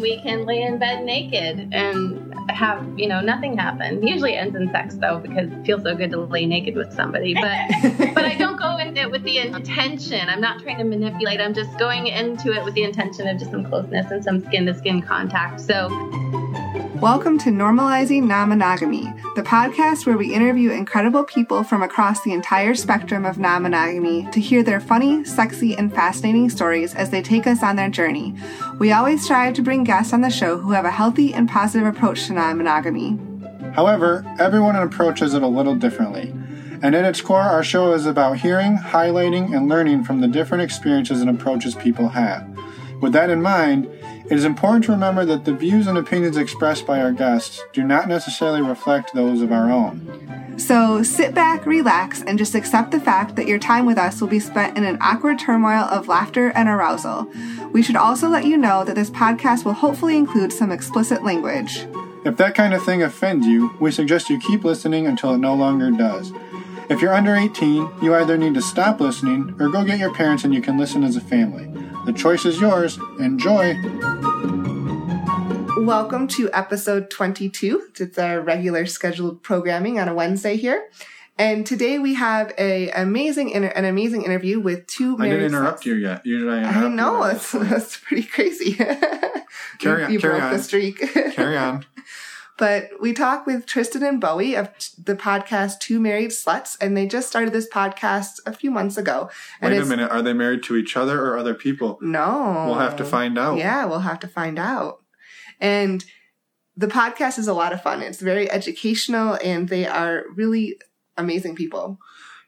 and we can lay in bed naked and have, you know, nothing happen. Usually ends in sex though, because it feels so good to lay naked with somebody. But but I don't go into it with the intention. I'm not trying to manipulate. I'm just going into it with the intention of just some closeness and some skin to skin contact. So Welcome to Normalizing Non Monogamy, the podcast where we interview incredible people from across the entire spectrum of non monogamy to hear their funny, sexy, and fascinating stories as they take us on their journey. We always strive to bring guests on the show who have a healthy and positive approach to non monogamy. However, everyone approaches it a little differently. And at its core, our show is about hearing, highlighting, and learning from the different experiences and approaches people have. With that in mind, it is important to remember that the views and opinions expressed by our guests do not necessarily reflect those of our own. So sit back, relax, and just accept the fact that your time with us will be spent in an awkward turmoil of laughter and arousal. We should also let you know that this podcast will hopefully include some explicit language. If that kind of thing offends you, we suggest you keep listening until it no longer does. If you're under 18, you either need to stop listening or go get your parents and you can listen as a family. The choice is yours. Enjoy. Welcome to episode 22. It's our regular scheduled programming on a Wednesday here. And today we have a amazing inter- an amazing interview with two I didn't interrupt you yet. Usually I interrupt I know, right that's, that's pretty crazy. Carry you, on, you carry broke on. the streak. Carry on. But we talk with Tristan and Bowie of the podcast Two Married Sluts, and they just started this podcast a few months ago. Wait a minute. Are they married to each other or other people? No. We'll have to find out. Yeah, we'll have to find out. And the podcast is a lot of fun. It's very educational, and they are really amazing people.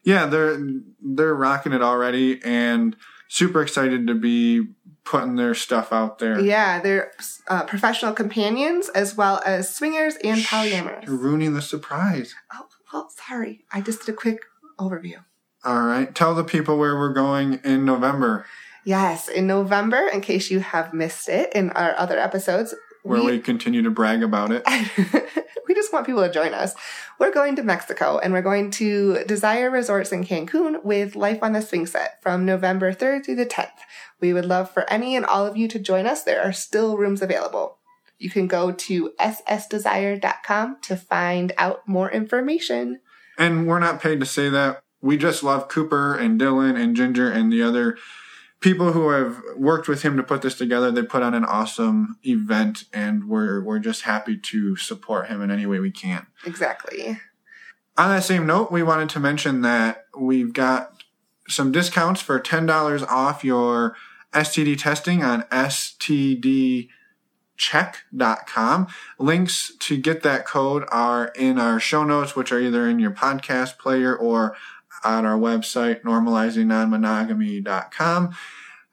Yeah, they're they're rocking it already and super excited to be putting their stuff out there. Yeah, they're uh, professional companions as well as swingers and polyamorous. You're ruining the surprise. Oh, well, sorry. I just did a quick overview. All right. Tell the people where we're going in November, Yes, in November, in case you have missed it in our other episodes, where we, continue to brag about it. we just want people to join us. We're going to Mexico and we're going to Desire Resorts in Cancun with Life on the Swing Set from November 3rd through the 10th. We would love for any and all of you to join us. There are still rooms available. You can go to ssdesire.com to find out more information. And we're not paid to say that. We just love Cooper and Dylan and Ginger and the other people who have worked with him to put this together. They put on an awesome event and we're we're just happy to support him in any way we can. Exactly. On that same note, we wanted to mention that we've got some discounts for $10 off your STD testing on stdcheck.com. Links to get that code are in our show notes, which are either in your podcast player or on our website, normalizingnonmonogamy.com.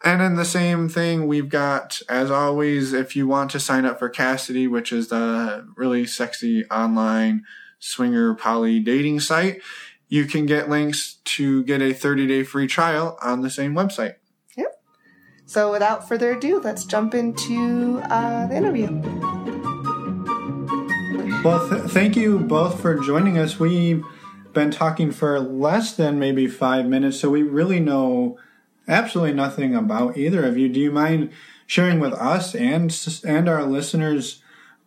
And then the same thing, we've got, as always, if you want to sign up for Kasidie, which is the really sexy online swinger poly dating site, you can get links to get a 30 day free trial on the same website. Yep. So without further ado, let's jump into uh, the interview. Well, th- thank you both for joining us. We've been talking for less than maybe five minutes, so we really know absolutely nothing about either of you. Do you mind sharing with us and and our listeners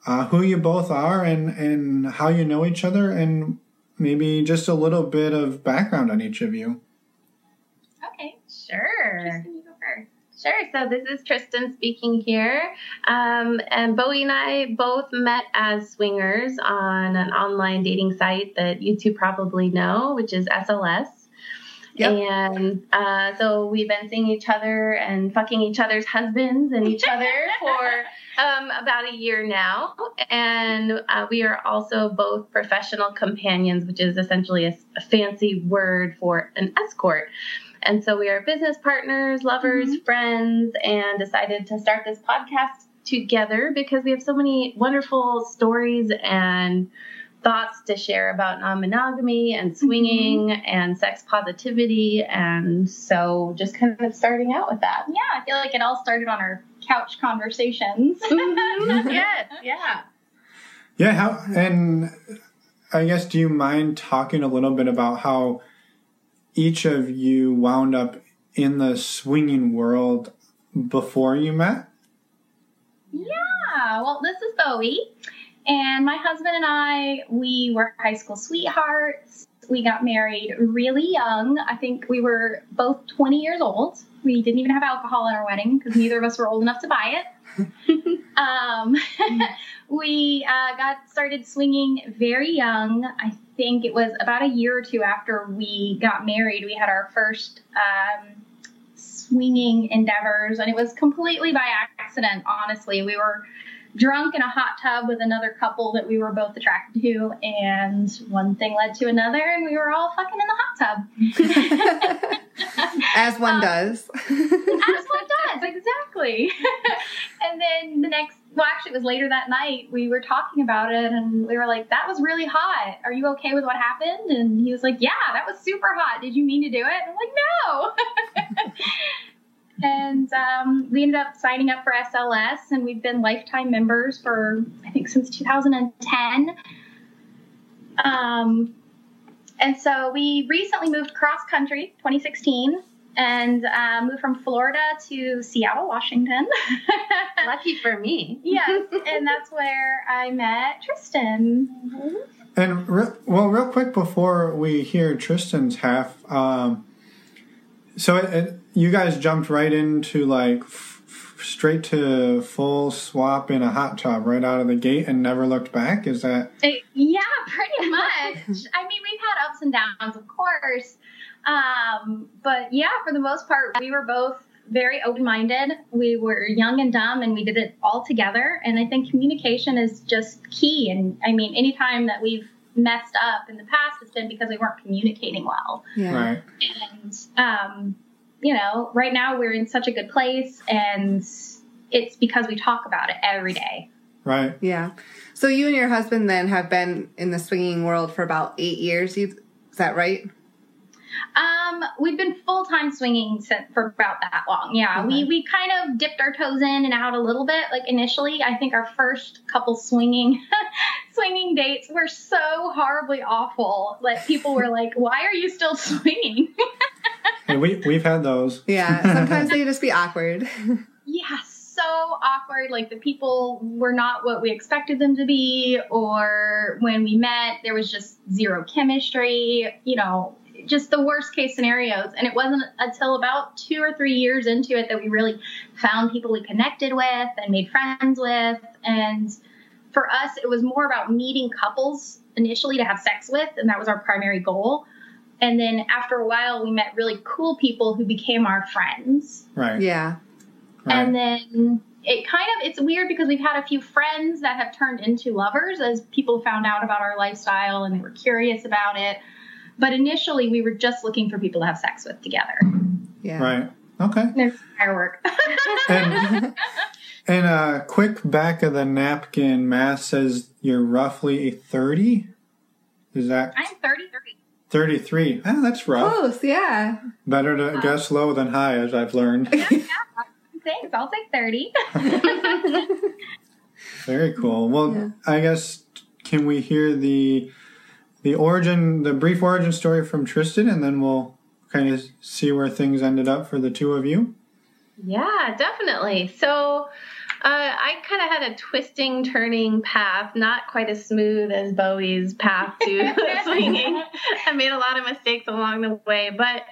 uh, who you both are and and how you know each other, and maybe just a little bit of background on each of you? Okay, sure. Sure. So this is Tristan speaking here. Um, and Bowie and I both met as swingers on an online dating site that you two probably know, which is SLS. Yep. And uh, so we've been seeing each other and fucking each other's husbands and each other for um, about a year now. And uh, we are also both professional companions, which is essentially a, a fancy word for an escort. And so we are business partners, lovers, mm-hmm. friends, and decided to start this podcast together because we have so many wonderful stories and thoughts to share about non-monogamy and mm-hmm. swinging and sex positivity. And so just kind of starting out with that. Yeah, I feel like it all started on our couch conversations. Mm-hmm. yes yeah. Yeah, how and I guess do you mind talking a little bit about how each of you wound up in the swinging world before you met? Yeah, well, this is Bowie. And my husband and I, we were high school sweethearts. We got married really young. I think we were both 20 years old. We didn't even have alcohol at our wedding because neither of us were old enough to buy it. um, we uh, got started swinging very young. I think it was about a year or two after we got married. We had our first um, swinging endeavors, and it was completely by accident, honestly. We were drunk in a hot tub with another couple that we were both attracted to, and one thing led to another, and we were all fucking in the hot tub. As one Um, does. As one does, exactly. and then the next, well, actually, it was later that night. We were talking about it, and we were like, "That was really hot. Are you okay with what happened?" And he was like, "Yeah, that was super hot. Did you mean to do it?" And I'm like, "No." and um, we ended up signing up for SLS, and we've been lifetime members for I think since 2010. Um, and so we recently moved cross country, 2016, and uh, moved from Florida to Seattle, Washington. Lucky for me. yes, and that's where I met Tristan. And re- well, real quick before we hear Tristan's half, um, so it, it, you guys jumped right into like f- f- straight to full swap in a hot tub right out of the gate and never looked back. Is that Uh, yeah, pretty much. I mean, we've had ups and downs, of course. Um, but yeah, for the most part, we were both very open minded. We were young and dumb, and we did it all together. And I think communication is just key. And I mean, anytime that we've messed up in the past, it's been because we weren't communicating well. Yeah. right? And, um, you know, right now we're in such a good place, and it's because we talk about it every day. Right. Yeah. So you and your husband then have been in the swinging world for about eight years. You, is that right? Um, we've been full time swinging since, for about that long. Yeah, we Okay. we kind of dipped our toes in and out a little bit. Like initially, I think our first couple swinging swinging dates were so horribly awful. Like people were like, "Why are you still swinging?" And we we've had those. Yeah. Sometimes they just be awkward. yeah, so awkward. Like the people were not what we expected them to be, or when we met, there was just zero chemistry. You know, just the worst case scenarios. And it wasn't until about two or three years into it that we really found people we connected with and made friends with. And for us, it was more about meeting couples initially to have sex with, and that was our primary goal. And then after a while, we met really cool people who became our friends. Right. yeah. Right. And then it kind of it's weird because we've had a few friends that have turned into lovers as people found out about our lifestyle and they were curious about it. But initially we were just looking for people to have sex with together. Yeah. right. Okay. There's firework. And and a quick back of the napkin math says you're roughly a thirty. Is that I'm 33. thirty three? Ah, that's rough. Close. Yeah. Better to guess low than high, as I've learned. Thanks. I'll take 30. Very cool. Well, Yeah. I guess can we hear the the origin, the brief origin story from Tristan, and then we'll kind of see where things ended up for the two of you. Yeah, definitely. So uh, I kind of had a twisting, turning path, not quite as smooth as Bowie's path to swinging. I made a lot of mistakes along the way, but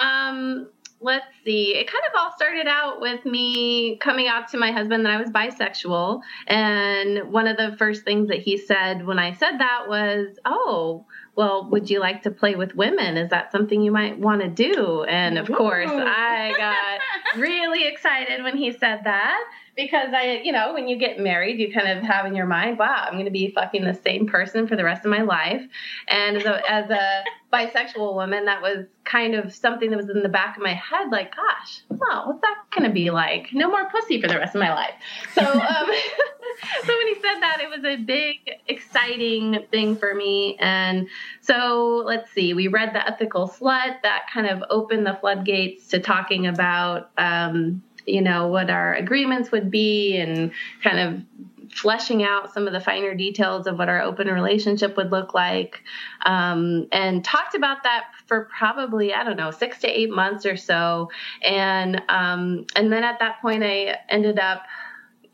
um, let's see. It kind of all started out with me coming out to my husband that I was bisexual. And one of the first things that he said when I said that was, Oh, well, would you like to play with women? Is that something you might want to do? And of course, I got really excited when he said that because I, you know, when you get married, you kind of have in your mind, wow, I'm going to be fucking the same person for the rest of my life. And as a, as a bisexual woman, that was kind of something that was in the back of my head, like, gosh, wow, what's that going to be like? No more pussy for the rest of my life. So, um, so when he said that, it was a big, exciting thing for me. And so let's see, we read The Ethical Slut. That kind of opened the floodgates to talking about, um, you know, what our agreements would be and kind of fleshing out some of the finer details of what our open relationship would look like. Um, and talked about that for probably, I don't know, six to eight months or so. And, um, and then at that point, I ended up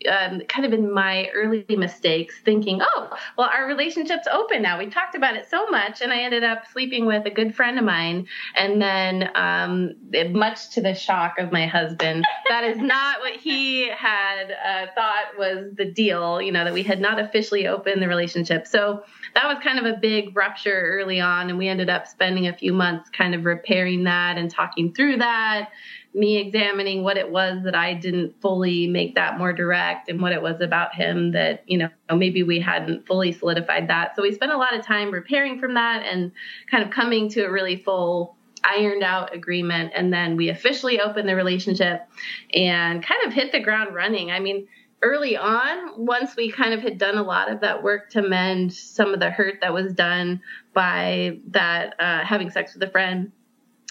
um, kind of in my early mistakes, thinking, oh, well, our relationship's open now. We talked about it so much, and I ended up sleeping with a good friend of mine, and then, um, much to the shock of my husband, that is not what he had uh, thought was the deal. You know, that we had not officially opened the relationship. So that was kind of a big rupture early on, and we ended up spending a few months kind of repairing that and talking through that me examining what it was that I didn't fully make that more direct and what it was about him that, you know, maybe we hadn't fully solidified that. So we spent a lot of time repairing from that and kind of coming to a really full ironed out agreement. And then we officially opened the relationship and kind of hit the ground running. I mean, early on, once we kind of had done a lot of that work to mend some of the hurt that was done by that uh, having sex with a friend,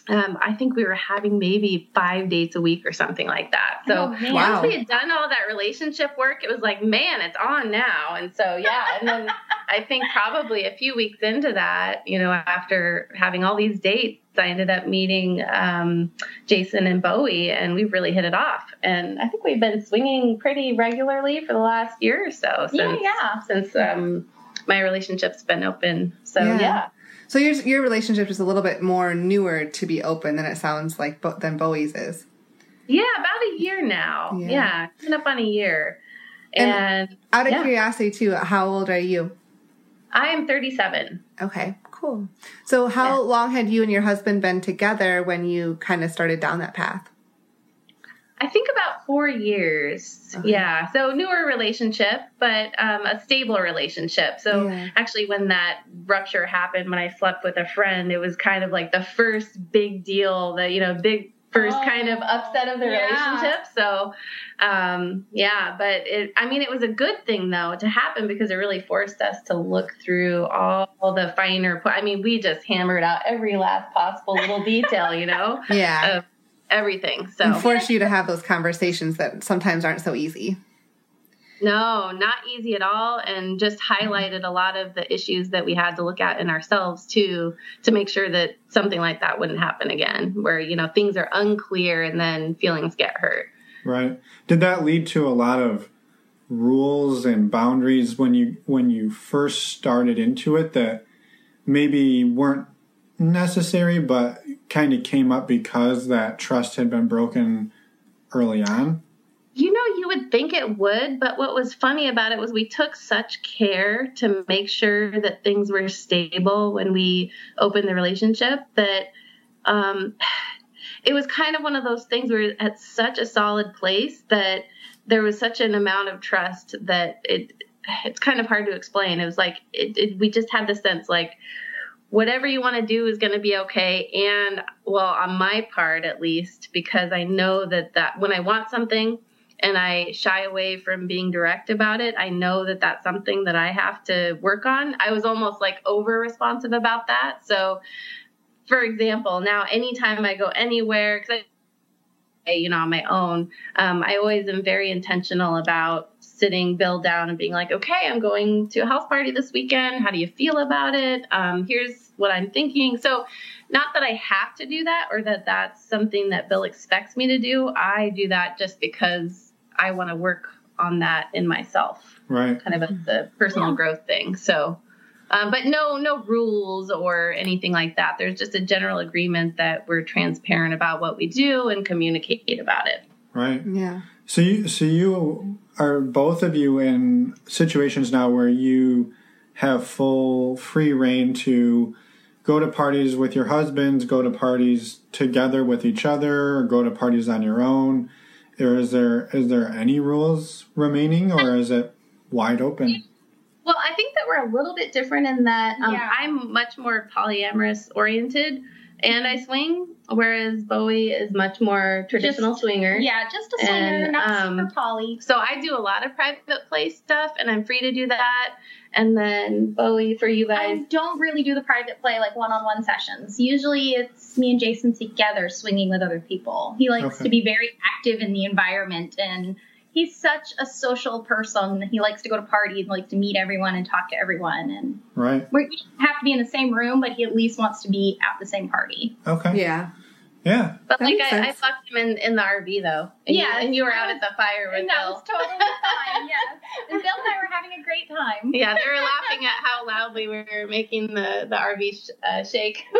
um, I think we were having maybe five dates a week or something like that. So Oh, once man. we had done all that relationship work, it was like, man, it's on now. And so, yeah. And then I think probably a few weeks into that, you know, after having all these dates, I ended up meeting um, Jason and Bowie, and we really hit it off. And I think we've been swinging pretty regularly for the last year or so since, Yeah, yeah. since um, my relationship's been open. So, Yeah. yeah. So your your relationship is a little bit more newer to be open than it sounds like Bo- than Bowie's is. Yeah, about a year now. Yeah. Yeah, coming up on a year. And- And, Out of Yeah. curiosity, too, how old are you? I am 37. Okay, cool. So how Yeah. long had you and your husband been together when you kind of started down that path? I think about four years. Okay. Yeah. So newer relationship, but um, a stable relationship. So Yeah. actually, when that rupture happened, when I slept with a friend, it was kind of like the first big deal, the you know big first kind of Oh, upset of the yeah. relationship. So um, yeah, but it. I mean, it was a good thing though to happen because it really forced us to look through all the finer. po- I mean, we just hammered out every last possible little detail, you know, Yeah. of everything. So and force you to have those conversations that sometimes aren't so easy. No, not easy at all, and just highlighted a lot of the issues that we had to look at in ourselves too, to make sure that something like that wouldn't happen again, where you know things are unclear and then feelings get hurt. Right. Did that lead to a lot of rules and boundaries when you when you first started into it that maybe weren't necessary but kind of came up because that trust had been broken early on? You know, you would think it would, but what was funny about it was we took such care to make sure that things were stable when we opened the relationship that um, it was kind of one of those things where at such a solid place that there was such an amount of trust that it it's kind of hard to explain. It was like it, it, we just had the sense like whatever you want to do is going to be okay. And well on my part at least because i know that that when i want something and i shy away from being direct about it i know that that's something that i have to work on. I was almost like over responsive about that. So for example now anytime i go anywhere because I, you know on my own um, i always am very intentional about sitting Bill down and being like, okay, I'm going to a house party this weekend. How do you feel about it? Um, here's what I'm thinking. So, not that I have to do that or that that's something that Bill expects me to do. I do that just because I want to work on that in myself, Right. kind of as a personal growth thing. So, um, but no, no rules or anything like that. There's just a general agreement that we're transparent about what we do and communicate about it. Right. Yeah. So you so you are both of you in situations now where you have full free reign to go to parties with your husbands, go to parties together with each other, or go to parties on your own. Or is there is there any rules remaining or is it wide open? Well, I think that we're a little bit different in that um, Yeah. I'm much more polyamorous oriented and I swing, whereas Bowie is much more traditional swinger. Yeah, just a swinger, And, not um, super poly. So I do a lot of private play stuff and I'm free to do that. And then Bowie for you guys. I don't really do the private play like one-on-one sessions. Usually, it's me and Jason together swinging with other people. He likes Okay. to be very active in the environment, and he's such a social person. He likes to go to parties, likes to meet everyone and talk to everyone. And Right. we we have to be in the same room, but he at least wants to be at the same party. Okay. Yeah. Yeah. But That like I, I fucked him in, in the RV though. And Yeah, you, and you were out at the fire with And that Bill. was totally fine, yes. And Bill and I were having a great time. Yeah, they were laughing at how loudly we were making the the RV sh- uh, shake.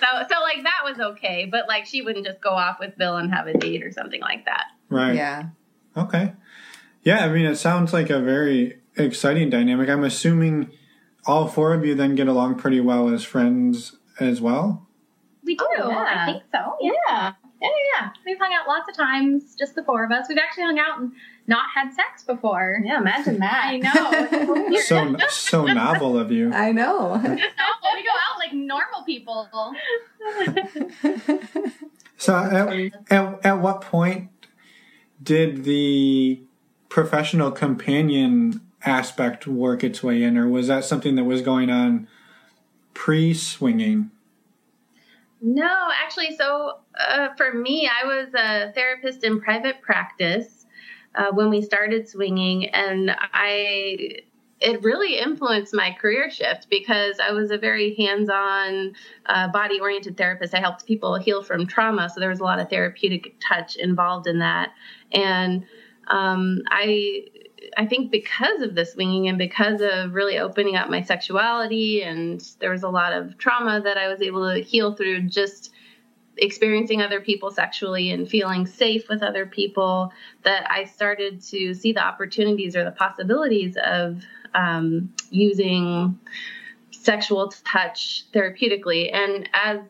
so so like that was okay, but like she wouldn't just go off with Bill and have a date or something like that. Right. Yeah. Okay. Yeah, I mean, it sounds like a very exciting dynamic. I'm assuming all four of you then get along pretty well as friends as well. We do. Oh, yeah. I think so. Yeah. Yeah, yeah, yeah. We've hung out lots of times, just the four of us. We've actually hung out and not had sex before. Yeah, imagine that. I know. So so novel of you. I know. No, we go out like normal people. So at, at, at what point did the professional companion aspect work its way in, or was that something that was going on pre-swinging? No, actually, so uh, for me, I was a therapist in private practice uh, when we started swinging, and I it really influenced my career shift because I was a very hands-on, uh, body-oriented therapist. I helped people heal from trauma, so there was a lot of therapeutic touch involved in that, and um, I I think because of the swinging and because of really opening up my sexuality, and there was a lot of trauma that I was able to heal through just experiencing other people sexually and feeling safe with other people, that I started to see the opportunities or the possibilities of um, using sexual touch therapeutically. And as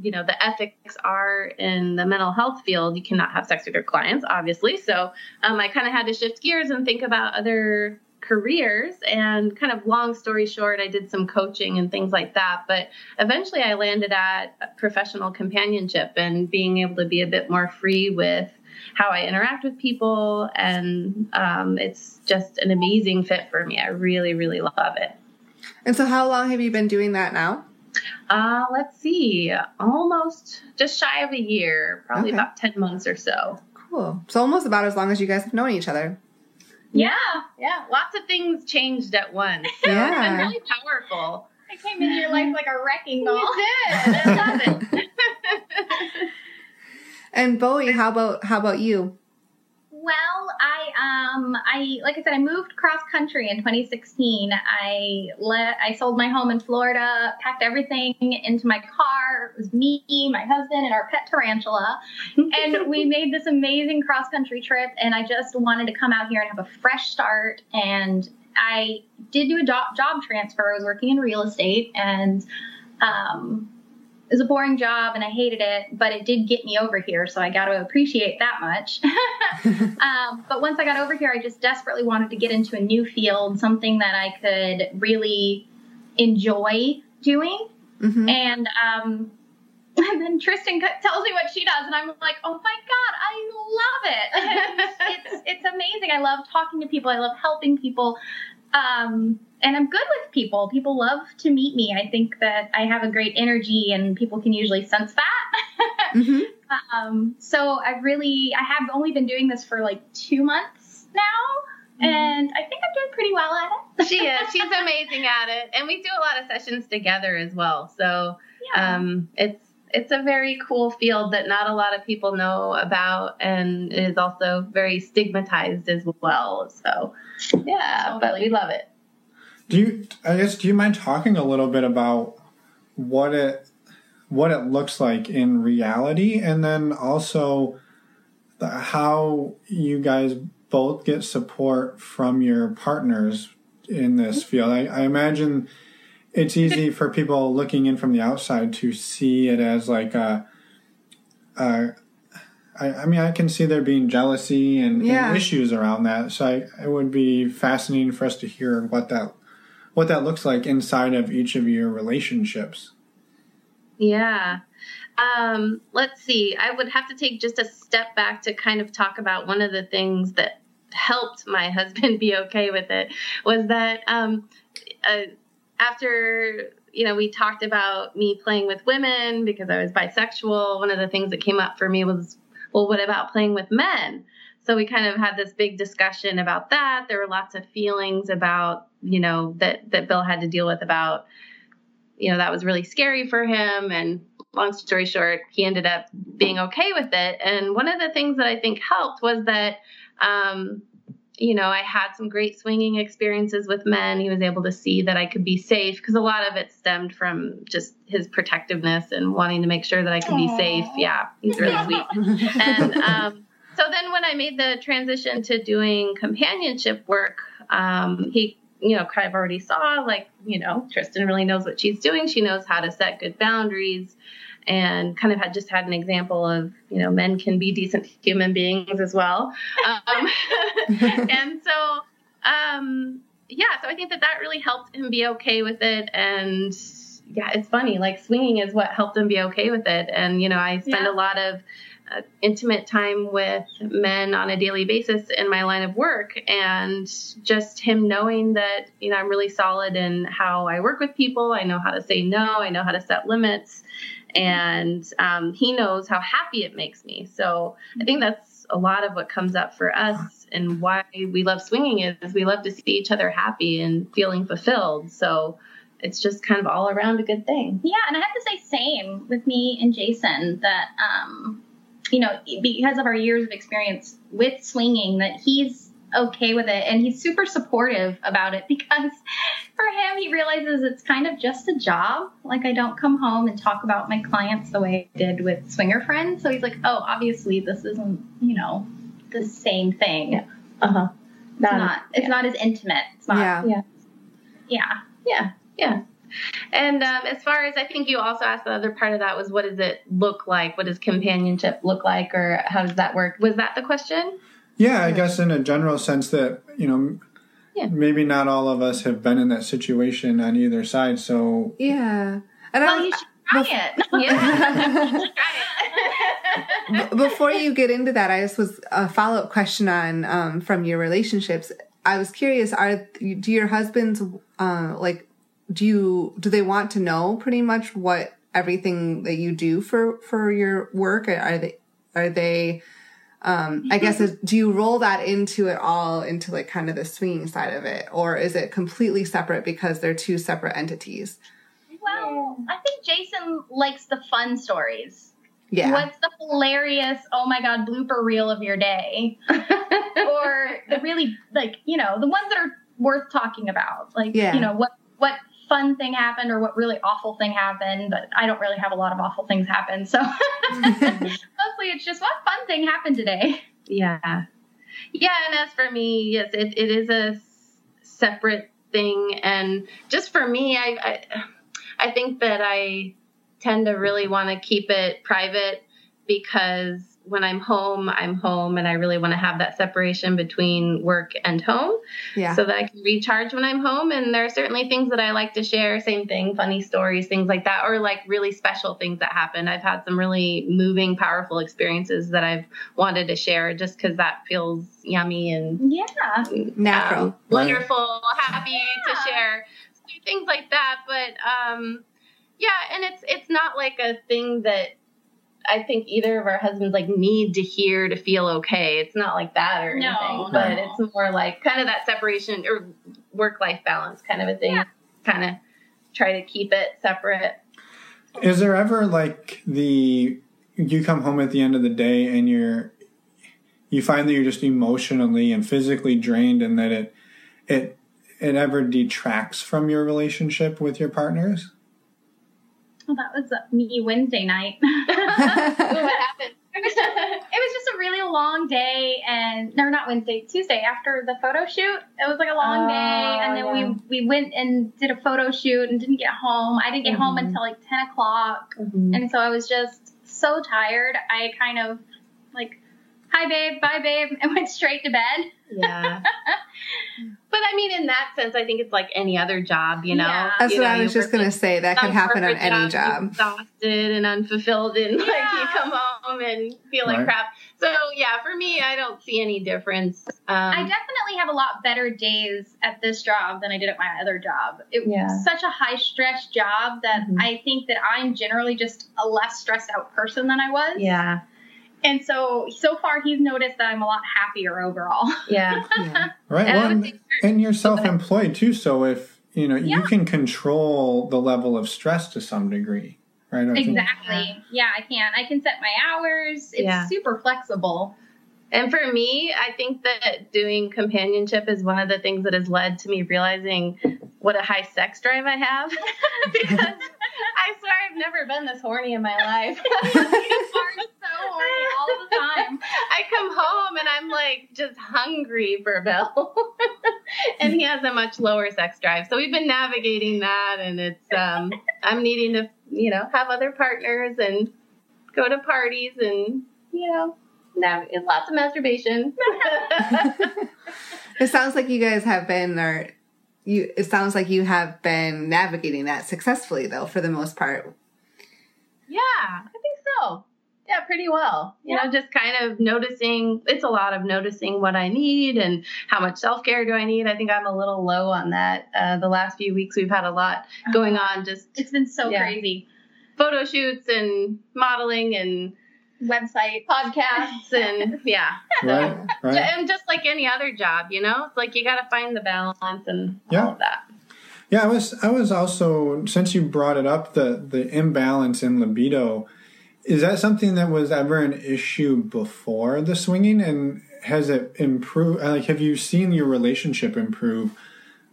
you know the ethics are in the mental health field you cannot have sex with your clients obviously. So um, i kind of had to shift gears and think about other careers. And kind of long story short i did some coaching and things like that. But eventually i landed at professional companionship and being able to be a bit more free with how i interact with people. And um, it's just an amazing fit for me. I really really love it. And so, how long have you been doing that now? Uh, let's see, almost just shy of a year, probably Okay. about 10 months or so. Cool. So, almost about as long as you guys have known each other. Yeah, yeah. Lots of things changed at once. So it's Yeah. been really powerful. I came into your life like a wrecking ball. You did. I love it. And Bowie, how about how about you? Well, I um I like I said I moved cross country in 2016. I let I sold my home in Florida, packed everything into my car. It was me, my husband, and our pet tarantula, and we made this amazing cross country trip. And I just wanted to come out here and have a fresh start. And I did do a job job transfer. I was working in real estate, and um, was a boring job and I hated it, but it did get me over here, so I got to appreciate that much. um, but once I got over here, I just desperately wanted to get into a new field, something that I could really enjoy doing. hmm And um, and then Tristan tells me what she does, and I'm like, oh my god, I love it! It's it's amazing. I love talking to people. I love helping people. Um, and I'm good with people. People love to meet me. I think that I have a great energy, and people can usually sense that. hmm um, so I really, I have only been doing this for like two months now, and I think I'm doing pretty well at it. she is. She's amazing at it. And we do a lot of sessions together as well. So Yeah. um, it's it's a very cool field that not a lot of people know about and is also very stigmatized as well. So yeah, but we love it. Do you? I guess. Do you mind talking a little bit about what it what it looks like in reality, and then also the, how you guys both get support from your partners in this mm-hmm. field? I, I imagine it's easy for people looking in from the outside to see it as like a. a I, I mean, I can see there being jealousy and, Yeah. and issues around that. So I, it would be fascinating for us to hear what that what that looks like inside of each of your relationships. Yeah. Um, let's see. I would have to take just a step back to kind of talk about one of the things that helped my husband be okay with it was that um, uh, after you know we talked about me playing with women because I was bisexual. One of the things that came up for me was, well, what about playing with men? So we kind of had this big discussion about that. There were lots of feelings about you know that that Bill had to deal with about you know that was really scary for him and long story short, he ended up being okay with it. And one of the things that I think helped was that, um, you know, I had some great swinging experiences with men. He was able to see that I could be safe because a lot of it stemmed from just his protectiveness and wanting to make sure that I could be Aww. safe. Yeah, he's really sweet. and um, so then when I made the transition to doing companionship work, um, he, you know, kind of already saw like, you know, Tristan really knows what she's doing. She knows how to set good boundaries and kind of had just had an example of, you know, men can be decent human beings as well. Um, and so, um, yeah, so I think that that really helped him be okay with it. And yeah, it's funny, like swinging is what helped him be okay with it. And, you know, I spend Yeah. a lot of intimate time with men on a daily basis in my line of work. And just him knowing that, you know, I'm really solid in how I work with people. I know how to say no, I know how to set limits. And um, he knows how happy it makes me. So I think that's a lot of what comes up for us and why we love swinging is we love to see each other happy and feeling fulfilled. So it's just kind of all around a good thing. Yeah, and I have to say, same with me and Jason. That um, you know, because of our years of experience with swinging, that he's okay with it. And he's super supportive about it because for him he realizes it's kind of just a job. Like i don't come home and talk about my clients the way i did with swinger friends. So he's like oh obviously this isn't you know the same thing. It's Uh-huh. not it's not as intimate. It's not yeah. yeah. Yeah, yeah. And um, as far as I think you also asked the other part of that was what does it look like? What does companionship look like, or how does that work? Was that the question? Yeah, I guess in a general sense that, you know, Yeah. maybe not all of us have been in that situation on either side. So, Yeah. And I well was- you should try it Yeah. Try it. Before you get into that, I just was a follow up question on um, from your relationships. I was curious: Are do your husbands uh, like do you do they want to know pretty much what everything that you do for for your work? Are they are they? Um, I guess is, do you roll that into it all into like kind of the swinging side of it, or is it completely separate because they're two separate entities? Well, I think Jason likes the fun stories. Yeah. What's the hilarious, oh my god, blooper reel of your day? or the really like, you know, the ones that are worth talking about. Like, Yeah. you know, what what fun thing happened or what really awful thing happened, but I don't really have a lot of awful things happen. So mostly it's just what fun thing happened today. Yeah. Yeah, and as for me, yes, it, it is a separate thing. And just for me, I, I, I think that I tend to really want to keep it private because when I'm home, I'm home and I really want to have that separation between work and home Yeah. so that I can recharge when I'm home. And there are certainly things that I like to share. Same thing, funny stories, things like that, or like really special things that happen. I've had some really moving, powerful experiences that I've wanted to share just because that feels yummy and Yeah. Natural. um, wonderful, happy Yeah. to share things like that. But um, yeah, and it's it's not like a thing that. I think either of our husbands like need to hear to feel okay. It's not like that or No, anything, but no. it's more like kind of that separation or work life balance kind of a thing. Yeah. Kind of try to keep it separate. is there ever like the you come home at the end of the day and you're you find that you're just emotionally and physically drained and that it it it ever detracts from your relationship with your partners? Well, that was me Wednesday night. what happened? It was, it was just a really long day, and no, not Wednesday, Tuesday after the photo shoot. It was like a long Oh, day, and then yeah. we we went and did a photo shoot and didn't get home. I didn't get home Mhm. until like ten o'clock, Mhm. and so I was just so tired. I kind of like, hi babe, bye babe, and went straight to bed. Yeah. but I mean, in that sense, I think it's like any other job, you know? Yeah. That's You what know, I was just gonna say. That could happen on any job. Exhausted and unfulfilled, and like you come home and feel like Right. crap. So yeah, for me, I don't see any difference. Um, I definitely have a lot better days at this job than I did at my other job. It Yeah. was such a high stress job that Mhm. I think that I'm generally just a less stressed out person than I was. yeah, And so, so far, he's noticed that I'm a lot happier overall. yeah. Yeah. Right. And well, and, and you're self-employed too, so if you know you can control the level of stress to some degree, right? Or- Exactly. Yeah, I can. I can set my hours. It's Yeah. super flexible. And for me, I think that doing companionship is one of the things that has led to me realizing what a high sex drive I have. because I swear I've never been this horny in my life. You are so horny all the time. I come home and I'm like just hungry for Bill. and he has a much lower sex drive. So we've been navigating that and it's um I'm needing to, you know, have other partners and go to parties and, you know, nav- lots of masturbation. It sounds like you guys have been, or you. It sounds like you have been navigating that successfully, though, for the most part. Yeah, I think so. Yeah, pretty well. You know, just kind of noticing. It's a lot of noticing what I need and how much self care do I need. I think I'm a little low on that. Uh, the last few weeks we've had a lot going on, just It's been so Yeah. crazy. photo shoots and modeling and Website. podcasts and yeah. right, right. And just like any other job, you know, it's like you got to find the balance and Yeah. all of that. Yeah, I was I was also since you brought it up the the imbalance in libido is that something that was ever an issue before the swinging and has it improved like have you seen your relationship improve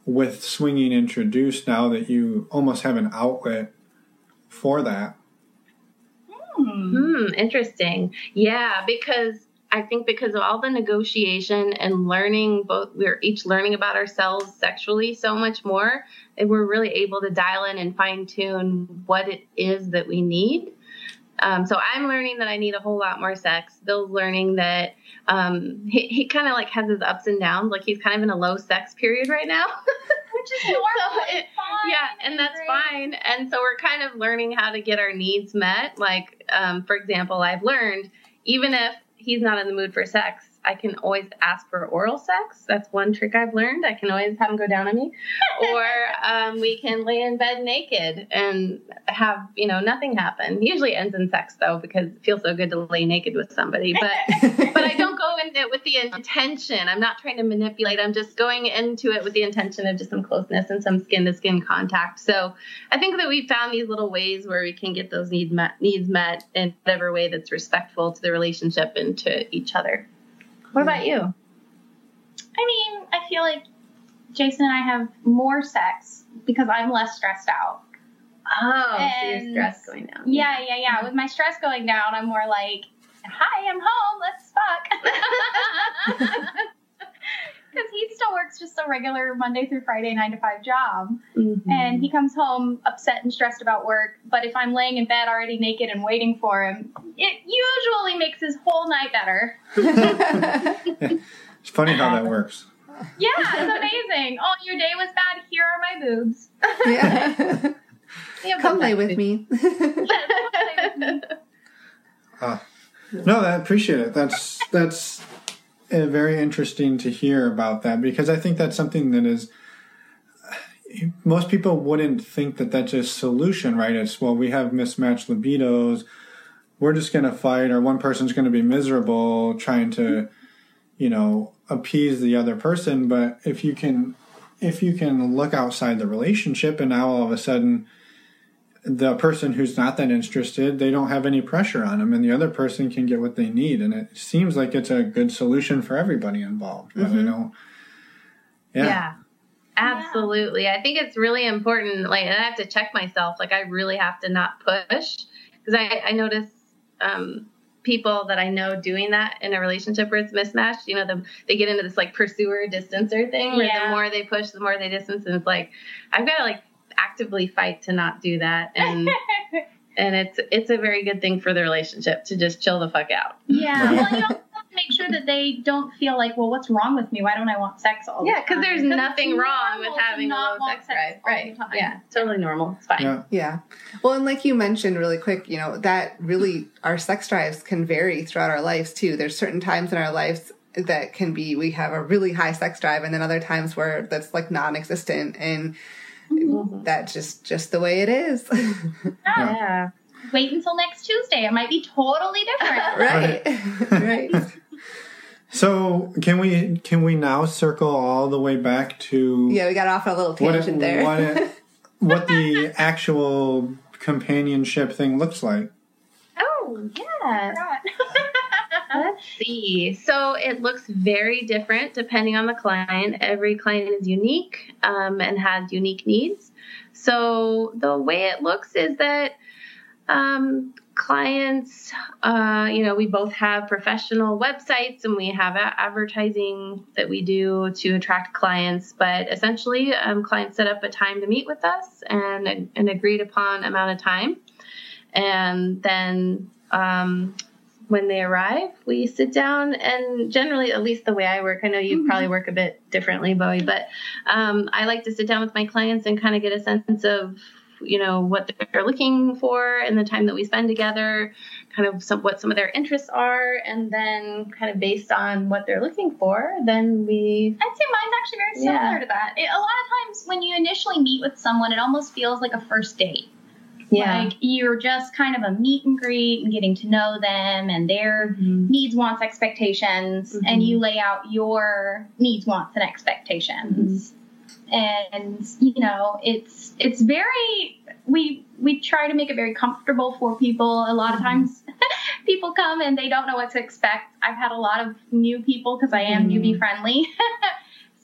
with swinging introduced now that you almost have an outlet for that Hmm. Hmm, interesting. Yeah, because I think because of all the negotiation and learning, both we're each learning about ourselves sexually so much more, and we're really able to dial in and fine tune what it is that we need. Um, so I'm learning that I need a whole lot more sex. Bill's learning that um, he, he kind of like has his ups and downs. Like he's kind of in a low sex period right now. Which is normal. So it- yeah, and that's Great. fine. And so we're kind of learning how to get our needs met. Like, um, for example, I've learned even if he's not in the mood for sex, I can always ask for oral sex. That's one trick I've learned. I can always have him go down on me. or um, we can lay in bed naked and have, you know, nothing happen. Usually ends in sex, though, because it feels so good to lay naked with somebody. But but I don't go into it with the intention. I'm not trying to manipulate. I'm just going into it with the intention of just some closeness and some skin to skin contact. So I think that we found these little ways where we can get those need met, needs met in whatever way that's respectful to the relationship and to each other. What about you? I mean, I feel like Jason and I have more sex because I'm less stressed out. Oh, so your stress going down. Yeah, yeah, yeah. With my stress going down, I'm more like, "Hi, I'm home. Let's fuck." Because he still works just a regular Monday through Friday, nine to five job, Mhm. and he comes home upset and stressed about work. But if I'm laying in bed already naked and waiting for him, it usually makes his whole night better. it's funny how that works Yeah, it's amazing. oh, your day was bad. Here are my boobs. yeah. Yeah, Come but lay with me. No, I appreciate it. That's that's uh, Eh, very interesting to hear about that because I think that's something that is most people wouldn't think that that's a solution, right? It's well, we have mismatched libidos. We're just going to fight, or one person's going to be miserable trying to, you know, appease the other person. But if you can, if you can look outside the relationship, and now all of a sudden the person who's not that interested, they don't have any pressure on them, and the other person can get what they need. And it seems like it's a good solution for everybody involved. But I don't. Yeah. Yeah. Absolutely. I think it's really important. Like, and I have to check myself. Like, I really have to not push because I, I notice um, people that I know doing that in a relationship where it's mismatched. You know, the, they get into this like pursuer distancer thing where Yeah. the more they push, the more they distance. And it's like, I've got to like actively fight to not do that. And, and it's, it's a very good thing for the relationship to just chill the fuck out. Yeah. Well, you also make sure that they don't feel like, well, what's wrong with me? Why don't I want sex all the Yeah, time? because there's it's nothing wrong with normal to having a low not sex drive. all the Right. time. Yeah, totally normal. It's fine. Yeah. Yeah. Well, and like you mentioned really quick, you know, that really our sex drives can vary throughout our lives too. There's certain times in our lives that can be we have a really high sex drive and then other times where that's like non-existent and Mm-hmm. that's just just the way it is. Yeah. Wait until next Tuesday. It might be totally different. right. right. So can we can we now circle all the way back to Yeah, we got off on a little what it, tangent there. what it, what the actual companionship thing looks like. Oh, yeah. See. So it looks very different depending on the client. Every client is unique um, and has unique needs. So the way it looks is that um, clients, uh, you know, we both have professional websites and we have advertising that we do to attract clients. But essentially, um, clients set up a time to meet with us and an agreed upon amount of time. And then um, when they arrive, we sit down and generally, at least the way I work, I know you probably work a bit differently, Bowie, but um, I like to sit down with my clients and kind of get a sense of, you know, what they're looking for and the time that we spend together, kind of some, what some of their interests are, and then kind of based on what they're looking for, then we. I'd say mine's actually very similar Yeah. to that. It, a lot of times when you initially meet with someone, it almost feels like a first date. Like you're just kind of a meet and greet and getting to know them and their Mhm. needs, wants, expectations, Mhm. and you lay out your needs, wants, and expectations. And you know, it's it's very we we try to make it very comfortable for people. A lot of times, people come and they don't know what to expect. I've had a lot of new people because I am Mhm. newbie friendly.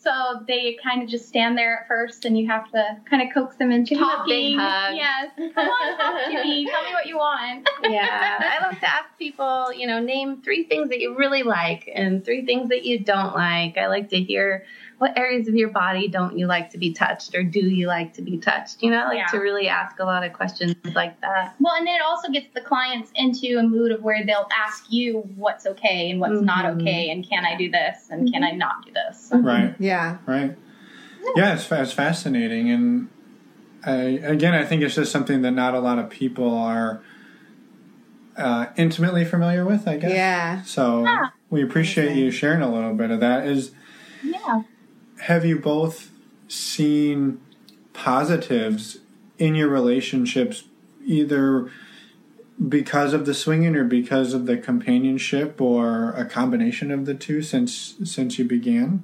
So they kind of just stand there at first, and you have to kind of coax them into Give talking. Yes, come on, talk to me. Tell me what you want. yeah, I like to ask people, you know, name three things that you really like and three things that you don't like. I like to hear what areas of your body don't you like to be touched or do you like to be touched? You know, like Yeah. to really ask a lot of questions like that. Well, and then it also gets the clients into a mood of where they'll ask you what's okay and what's not Mhm. okay, and can I do this and can I not do this. Right. Yeah. Right. Yeah, it's, it's fascinating, and I, again, I think it's just something that not a lot of people are uh, intimately familiar with. I guess. Yeah. So Yeah. we appreciate you sharing a little bit of that. Is Yeah. Have you both seen positives in your relationships, either because of the swinging or because of the companionship, or a combination of the two since since you began?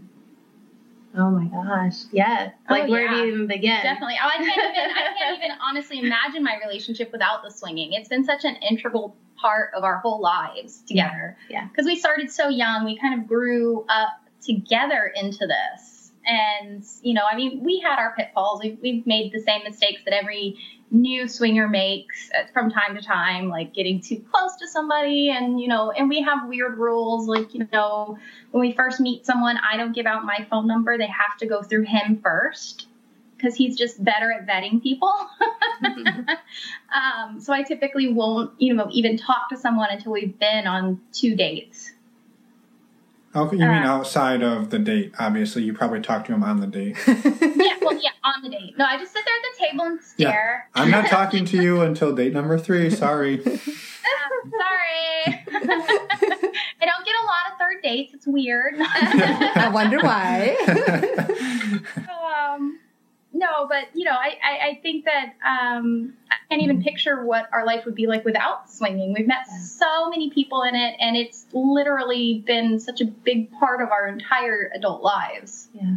Oh my gosh. Yes. Oh, Like, where do you even begin? Definitely. Oh, I can't even. I can't even honestly imagine my relationship without the swinging. It's been such an integral part of our whole lives together. Yeah, yeah. Because we started so young, we kind of grew up together into this. And you know, I mean, we had our pitfalls. We've, we've made the same mistakes that every new swinger makes uh, from time to time, like getting too close to somebody, and you know, and we have weird rules, like you know, when we first meet someone, I don't give out my phone number. They have to go through him first because he's just better at vetting people. um, so I typically won't, you know, even talk to someone until we've been on two dates. Oh, you mean Uh, outside of the date? Obviously, you probably talked to him on the date. yeah, well, yeah, on the date. No, I just sit there at the table and stare. Yeah. stare. I'm not talking to you until date number three. Sorry. Sorry. I don't get a lot of third dates. It's weird. I wonder why. um, no, but you know, I, I, I think that um, I can't even picture what our life would be like without swinging. We've met so many people in it, and it's literally been such a big part of our entire adult lives. Yeah.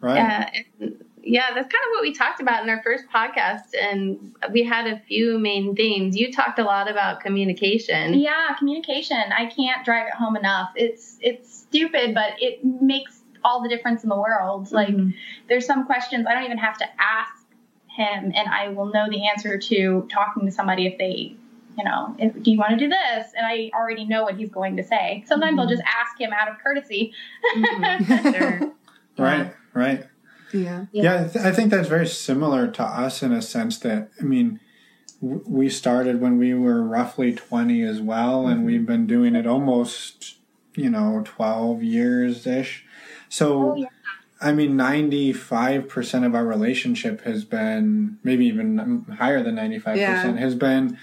Right. Yeah, and- yeah, that's kind of what we talked about in our first podcast, and we had a few main themes. You talked a lot about communication. Yeah, communication. I can't drive it home enough. It's it's stupid, but it makes all the difference in the world. Like Mhm. there's some questions I don't even have to ask him, and I will know the answer to talking to somebody if they, you know, if, do you want to do this? And I already know what he's going to say. Sometimes I'll just ask him out of courtesy. Mhm, sure. Right. Right. yeah. Yeah, I, th- I think that's very similar to us in a sense that I mean, w- we started when we were roughly twenty as well, and we've been doing it almost, you know, twelve years ish. So, Oh, yeah. I mean, ninety five percent of our relationship has been maybe even higher than ninety five percent Yeah. has been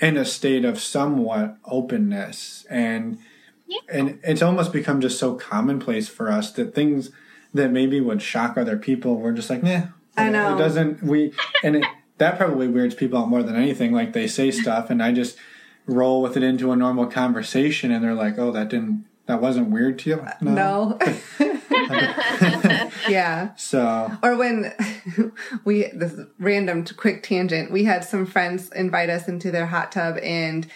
in a state of somewhat openness and Yeah. and it's almost become just so commonplace for us that things that maybe would shock other people we're just like nah I know. it doesn't we and it, that probably weirds people out more than anything like they say stuff and i just roll with it into a normal conversation and they're like oh that didn't that wasn't weird to you No. Yeah. So Or when we this random quick tangent, we had some friends invite us into their hot tub and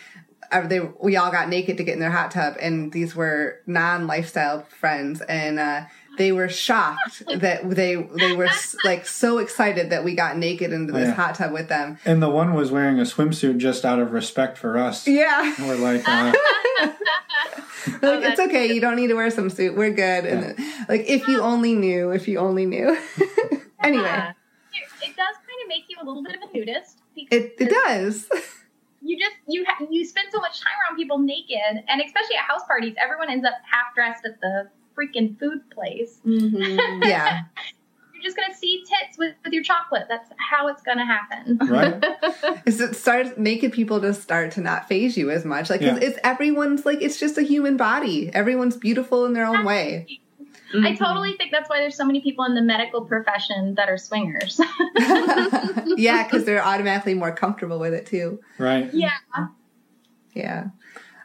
uh, they we all got naked to get in their hot tub and these were non-lifestyle friends and uh they were shocked that they they were like so excited that we got naked into this Yeah. hot tub with them. and the one was wearing a swimsuit just out of respect for us. Yeah. We're like, uh, Like, it's okay. You don't need to wear some suit. We're good. And like, if you only knew, if you only knew. anyway, Yeah. It, it does kind of make you a little bit of a nudist because it, it does. you just you ha- you spend so much time around people naked, and especially at house parties, everyone ends up half dressed at the freaking food place. Mhm. Yeah. You're just gonna see tits with, with your chocolate. That's how it's gonna happen. right? Is it starts making people just start to not phase you as much? Like, 'cause Yeah. it's everyone's like, it's just a human body. Everyone's beautiful in their own way. I totally think that's why there's so many people in the medical profession that are swingers. yeah, because they're automatically more comfortable with it too. Right? yeah. Yeah.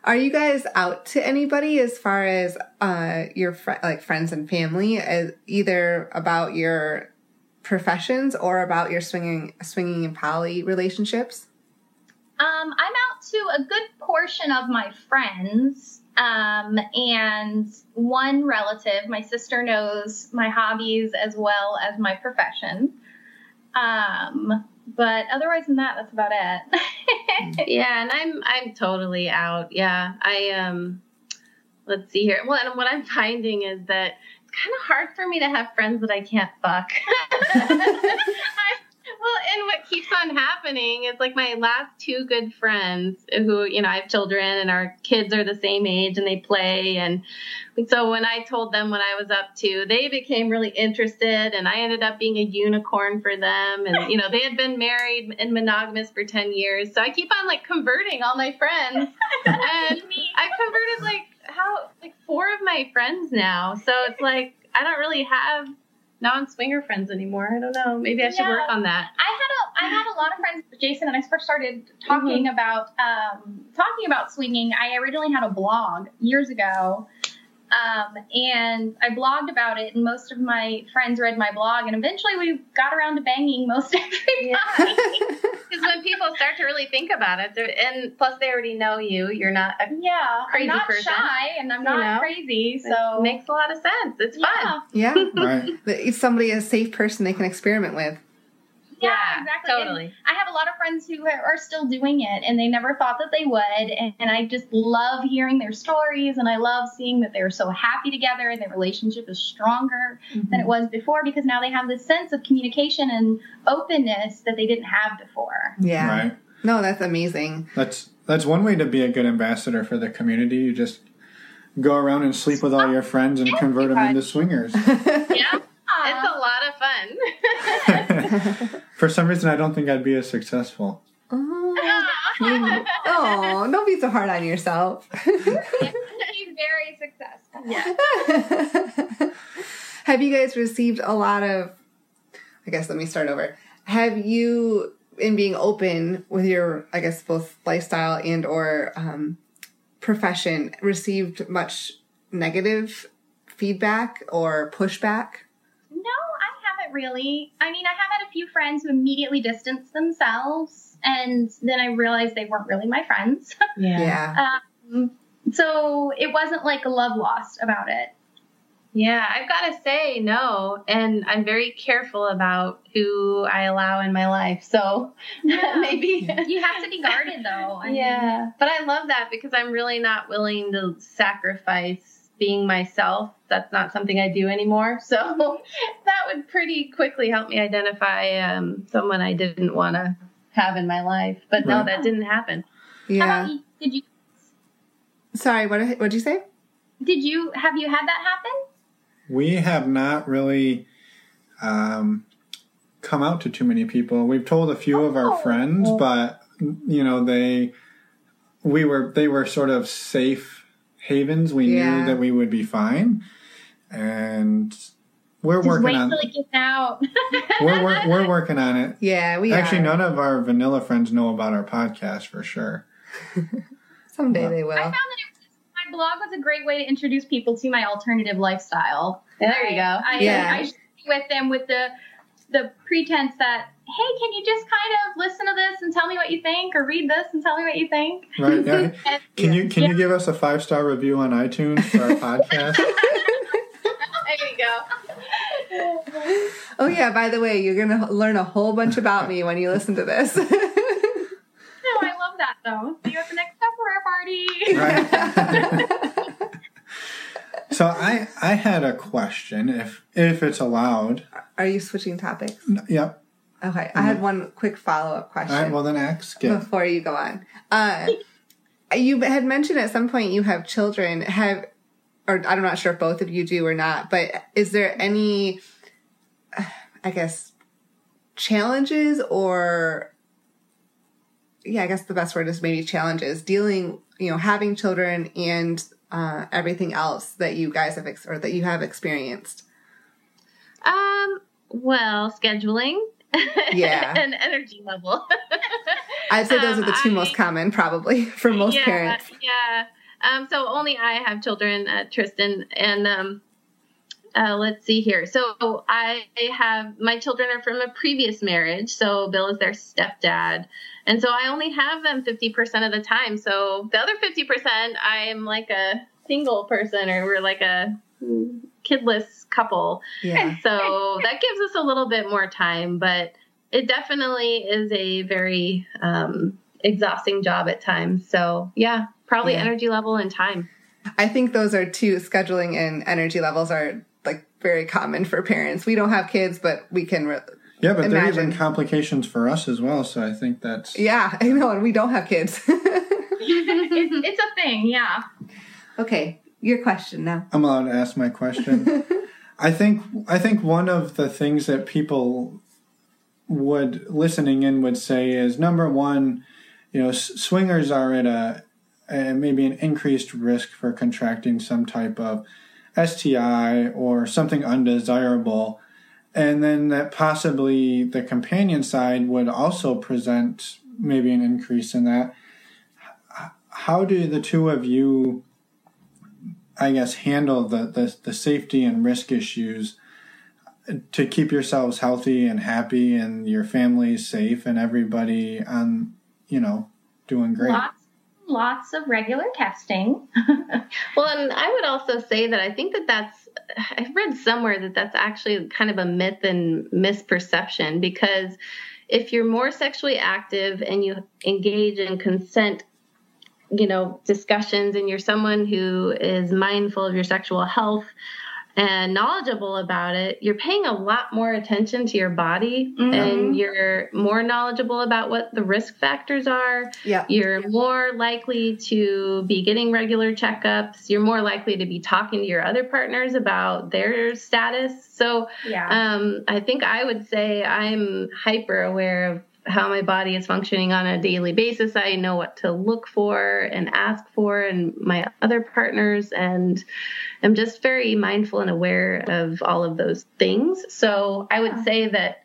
Are you guys out to anybody as far as uh, your fr- like friends and family, as either about your professions or about your swinging, swinging and poly relationships? Um, I'm out to a good portion of my friends. Um, and one relative, my sister knows my hobbies as well as my profession. Um, but otherwise than that, that's about it. yeah, and I'm I'm totally out. Yeah, I um, let's see here. Well, and what I'm finding is that it's kind of hard for me to have friends that I can't fuck. Well, and what keeps on happening is like my last two good friends who, you know, I have children and our kids are the same age and they play. And so when I told them what I was up to, they became really interested and I ended up being a unicorn for them. And, you know, they had been married and monogamous for 10 years. So I keep on like converting all my friends. And I've converted like how, like four of my friends now. So it's like, I don't really have non-swinger friends anymore. I don't know. Maybe I should Yeah. work on that. I had a I had a lot of friends. Jason and I first started talking about um, talking about swinging. I originally had a blog years ago, um, and I blogged about it. And most of my friends read my blog, and eventually we got around to banging most everybody. Because when people start to really think about it, and plus they already know you, you're not. A, yeah, Crazy I'm not person. shy, and I'm You not know? crazy. so So it makes a lot of sense. It's yeah, fun. Yeah. Right? It's somebody, a safe person they can experiment with. Yeah, exactly. And Totally. I have a lot of friends who are are still doing it and they never thought that they would. And, and I just love hearing their stories and I love seeing that they're so happy together and their relationship is stronger than it mm-hmm. was before because now they have this sense of communication and openness that they didn't have before. Yeah. Right? No, that's amazing. That's that's one way to be a good ambassador for the community. You just go around and sleep with all your friends and convert them into swingers. Yeah. It's a lot of fun. for some reason, I don't think I'd be as successful. Oh, oh, don't be so hard on yourself. She's very successful. yeah. Have you guys received a lot of? I guess let me start over. Have you, in being open with your, I guess both lifestyle and or um, profession, received much negative feedback or pushback? No, I haven't really. I mean, I have had a few friends who immediately distanced themselves, and then I realized they weren't really my friends. Yeah. um, so it wasn't like a love lost about it. Yeah, I've got to say no, and I'm very careful about who I allow in my life. So maybe You have to be guarded, though. I mean, yeah, but I love that because I'm really not willing to sacrifice being myself. That's not something I do anymore. So that would pretty quickly help me identify um, someone I didn't want to have in my life. But no, Right. that didn't happen. How Yeah. about you? Did you Sorry, what what'd you say? did you have you had that happen? We have not really um, come out to too many people. We've told a few of our Oh. friends, but you know they we were they were sort of safe havens. We Yeah. knew that we would be fine, and we're Just working wait on till it gets out. we're, we're we're working on it. Yeah, we Actually, are. none of our vanilla friends know about our podcast for sure. Someday they will. I will. found that it was, my blog was a great way to introduce people to my alternative lifestyle. There you go. I, Yeah. I, with them with the the pretense that hey, can you just kind of listen to this and tell me what you think, or read this and tell me what you think? Right. Yeah. And Can you can Yeah. you give us a five star review on iTunes for our podcast? There you go. Oh yeah, by the way, you're gonna learn a whole bunch about me when you listen to this. no, I love that though. See you at the next Tupperware party. Right. so I I had a question if if it's allowed. Are you switching topics? Yep. Okay, I had one quick follow up question. All right. Well then, ask it. before you go on. Uh, you had mentioned at some point you have children. Have, or I'm not sure if both of you do or not, but is there any, I guess, challenges or, yeah, I guess the best word is maybe challenges dealing, you know, having children and uh, everything else that you guys have ex- or that you have experienced. Um, well, scheduling. Yeah. and energy level. I'd say those Um, are the two I- most common, probably for most yeah, parents. Yeah. Um, so only I have children, uh, Tristan, and um, uh, let's see here. So I have my children are from a previous marriage. So Bill is their stepdad, and so I only have them fifty percent of the time. So the other fifty percent, I'm like a single person, or we're like a kidless couple. Yeah. So that gives us a little bit more time, but it definitely is a very um, exhausting job at times. So yeah, probably Yeah. energy level and time. I think those are two scheduling and energy levels are like very common for parents. We don't have kids, but we can. Re- Yeah, but there are Imagine. even complications for us as well. So I think that's yeah, I know, and we don't have kids. it's, it's a thing, yeah. okay, your question now. I'm allowed to ask my question. I think I think one of the things that people would listening in would say is number one, you know, s- swingers are at a, a maybe an increased risk for contracting some type of STI or something undesirable, and then that possibly the companion side would also present maybe an increase in that. How do the two of you? I guess, handle the, the, the safety and risk issues to keep yourselves healthy and happy and your family safe and everybody on, you know, doing great. Lots, lots of regular testing. Well, and I would also say that I think that that's, I've read somewhere that that's actually kind of a myth and misperception because if you're more sexually active and you engage in consent, you know, discussions and you're someone who is mindful of your sexual health and knowledgeable about it, you're paying a lot more attention to your body Mhm. and you're more knowledgeable about what the risk factors are Yeah. you're more likely to be getting regular checkups. You're more likely to be talking to your other partners about their status. So, Yeah. um, I think I would say I'm hyper aware of how my body is functioning on a daily basis. I know what to look for and ask for, and my other partners, and I'm just very mindful and aware of all of those things. So, I would say that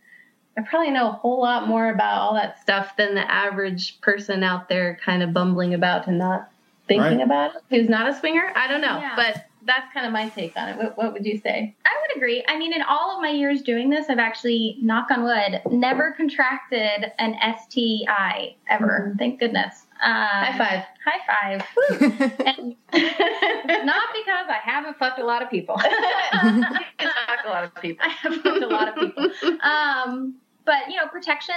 I probably know a whole lot more about all that stuff than the average person out there kind of bumbling about and not thinking Right. about it who's not a swinger. I don't know, Yeah. but that's kind of my take on it. What, what would you say? I would agree. I mean, in all of my years doing this, I've actually, knock on wood, never contracted an STI ever. Thank goodness. Um, High five. High five. And not because I haven't fucked a lot of people. I talk a lot of people. I have fucked a lot of people. Um, but you know, protection.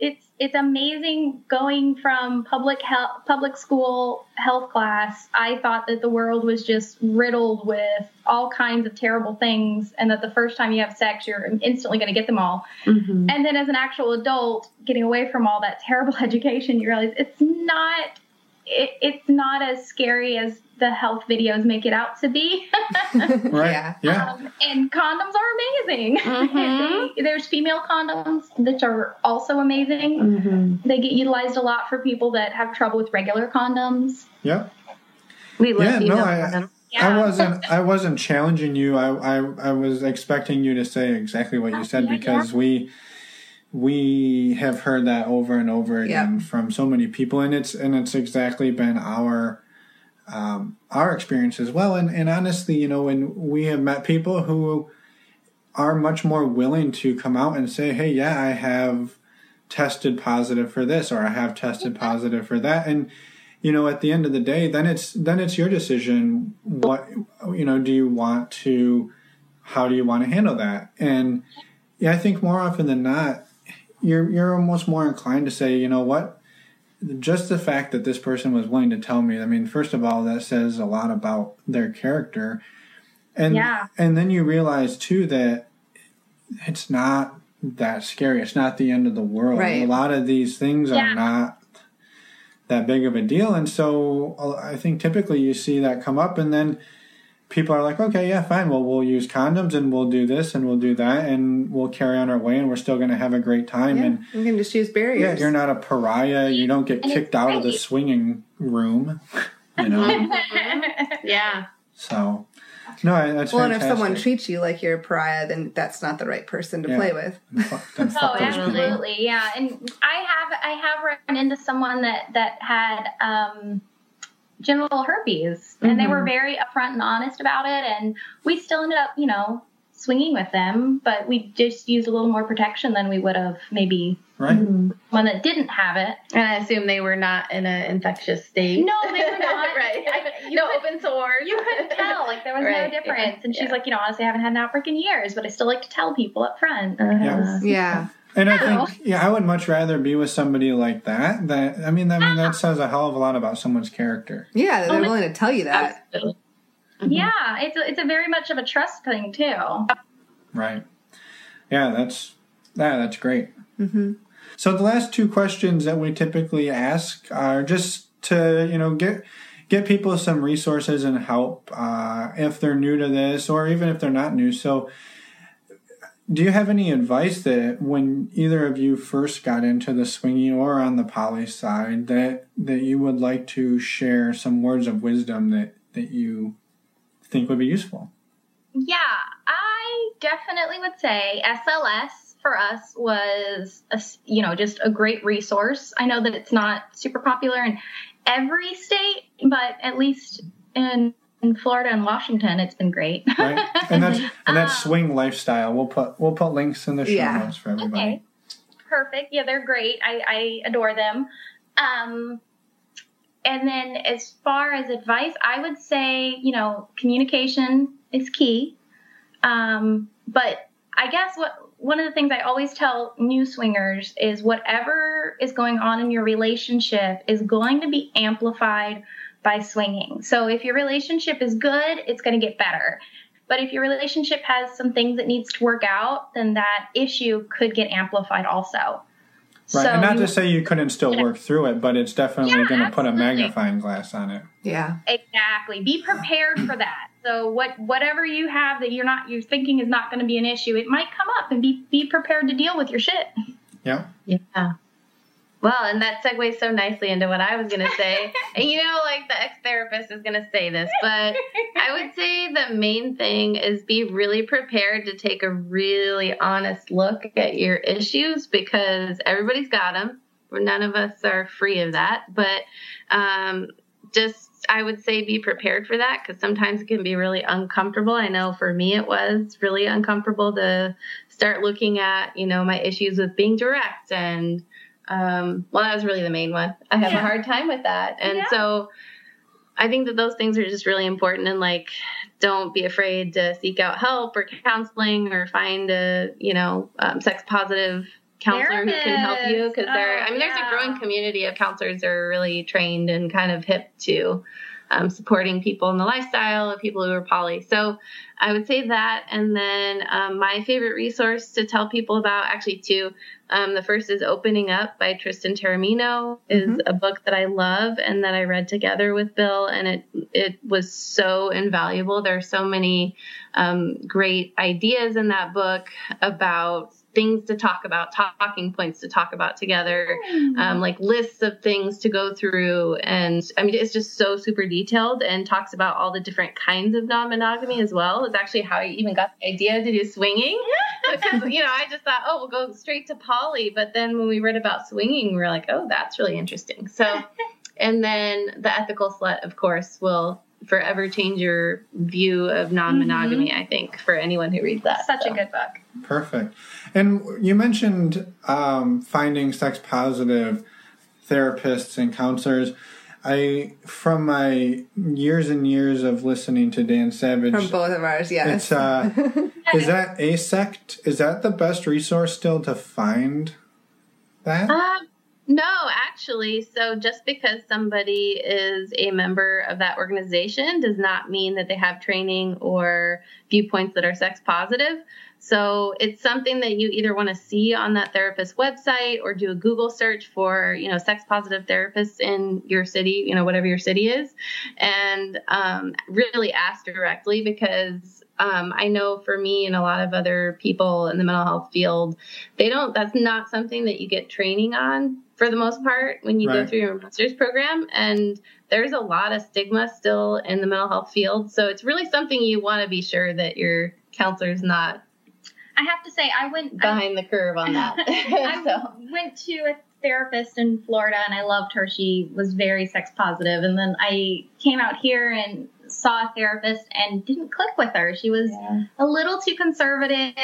It's it's amazing going from public health, public school health class. I thought that the world was just riddled with all kinds of terrible things, and that the first time you have sex, you're instantly going to get them all. Mhm. And then as an actual adult, getting away from all that terrible education, you realize it's not it, it's not as scary as the health videos make it out to be. Right? Yeah. Yeah. Um, and condoms are amazing. Mhm. They- there's female condoms that are also amazing. Mhm. They get utilized a lot for people that have trouble with regular condoms. Yep. We love Yeah, you. no, know, I- Adam. I wasn't. I wasn't challenging you. I, I, I was expecting you to say exactly what you said Yeah, because we, we have heard that over and over again from so many people, and it's and it's exactly been our, um, our experience as well. And and honestly, you know, when we have met people who, are much more willing to come out and say, "Hey, yeah, I have tested positive for this or I have tested positive for that." And you know, at the end of the day, then it's then it's your decision what you know, do you want to how do you want to handle that? And yeah, I think more often than not you're you're almost more inclined to say, you know what? Just the fact that this person was willing to tell me, I mean, first of all, that says a lot about their character. And Yeah. and then you realize too that it's not that scary. It's not the end of the world. Right. A lot of these things Yeah. are not that big of a deal. And so uh, I think typically you see that come up and then people are like, okay, yeah, fine. Well, we'll use condoms and we'll do this and we'll do that and we'll carry on our way and we're still going to have a great time. Yeah, And you can just use barriers. yeah, you're not a pariah. You don't get And kicked out of the swinging room, you know. Yeah. so, no, I- that's well, and if someone treats you like you're a pariah, then that's not the right person to Yeah. play with. Then fuck- then Oh, fuck those people. absolutely, yeah. And I have I have run into someone that that had um, genital herpes, and they Mhm. were very upfront and honest about it, and we still ended up, you know, swinging with them, but we just used a little more protection than we would have maybe Right? one that didn't have it. And I assume they were not in an infectious state. No, they were not. right. I- you no could- open sores. You couldn't tell, like there was Right, no difference. yeah, And she's yeah. like, you know, honestly, I haven't had an outbreak in years, but I still like to tell people up front. Uh-huh. Yeah. Yeah. And I No. think, yeah, I would much rather be with somebody like that. That I mean, I mean, that says a hell of a lot about someone's character. Yeah, they're Oh, willing to tell you that. Absolutely. Mhm. Yeah, it's a, it's a very much of a trust thing too. Right. Yeah, that's yeah, that's great. hmm So the last two questions that we typically ask are just to you know get get people some resources and help uh, if they're new to this or even if they're not new. So, do you have any advice that when either of you first got into the swinging or on the poly side that that you would like to share some words of wisdom that that you think would be useful? Yeah, I definitely would say SLS for us was a, you know just a great resource. I know that it's not super popular in every state, but at least in, in Florida and Washington, it's been great. Right, and that's and that's Um, swing lifestyle. We'll put we'll put links in the show Yeah. notes for everybody. Okay. Perfect. Yeah, they're great. I, I adore them. Um, and then as far as advice, I would say, you know, communication is key. Um, but I guess what one of the things I always tell new swingers is whatever is going on in your relationship is going to be amplified by swinging. So if your relationship is good, it's going to get better. But if your relationship has some things that needs to work out, then that issue could get amplified also. Right, So and not you- to say you couldn't still work through it, but it's definitely Yeah, going to put a magnifying glass on it. Yeah. Exactly. Be prepared for that. So what whatever you have that you're not you're thinking is not going to be an issue, it might come up and be be prepared to deal with your shit. Yeah, Yeah. Well, and that segues so nicely into what I was going to say. and you know, like the ex therapist is going to say this, but I would say the main thing is be really prepared to take a really honest look at your issues because everybody's got them. None of us are free of that. But um, just, I would say be prepared for that because sometimes it can be really uncomfortable. I know for me it was really uncomfortable to start looking at, you know, my issues with being direct and um, well, that was really the main one. I have Yeah. a hard time with that. And Yeah. so I think that those things are just really important and like don't be afraid to seek out help or counseling or find a, you know, um, sex positive counselor who can help you because there I mean there's Oh, a growing community of counselors that are really trained and kind of hip to um, supporting people in the lifestyle of people who are poly. So I would say that. And then um, my favorite resource to tell people about, actually, two. Um, the first is Opening Up by Tristan Taormino, is Mhm. a book that I love and that I read together with Bill, and it it was so invaluable. There are so many um, great ideas in that book about things to talk about, talking points to talk about together um, like lists of things to go through. And I mean, it's just so super detailed and talks about all the different kinds of non monogamy as well. It's actually how I even got the idea to do swinging. because, you know, I just thought, oh, we'll go straight to poly. But then when we read about swinging, we were like, oh, that's really interesting. So, and then the ethical slut, of course, will forever change your view of non-monogamy. I think for anyone who reads that. Such So. a good book. Perfect. And you mentioned um, finding sex positive therapists and counselors. I, from my years and years of listening to Dan Savage, From both of ours, yes. it's uh, is that AASECT? Is that the best resource still to find that? Um, no, actually. So just because somebody is a member of that organization does not mean that they have training or viewpoints that are sex positive. So it's something that you either want to see on that therapist's website or do a Google search for, you know, sex positive therapists in your city, you know, whatever your city is, and um, really ask directly because um, I know for me and a lot of other people in the mental health field, they don't, that's not something that you get training on for the most part when you go through your master's program. And there's a lot of stigma still in the mental health field. So it's really something you want to be sure that your counselor's not I have to say, I went. I behind the curve on that. I so. went to a therapist in Florida and I loved her. She was very sex positive. And then I came out here and saw a therapist and didn't click with her. She was a little too conservative.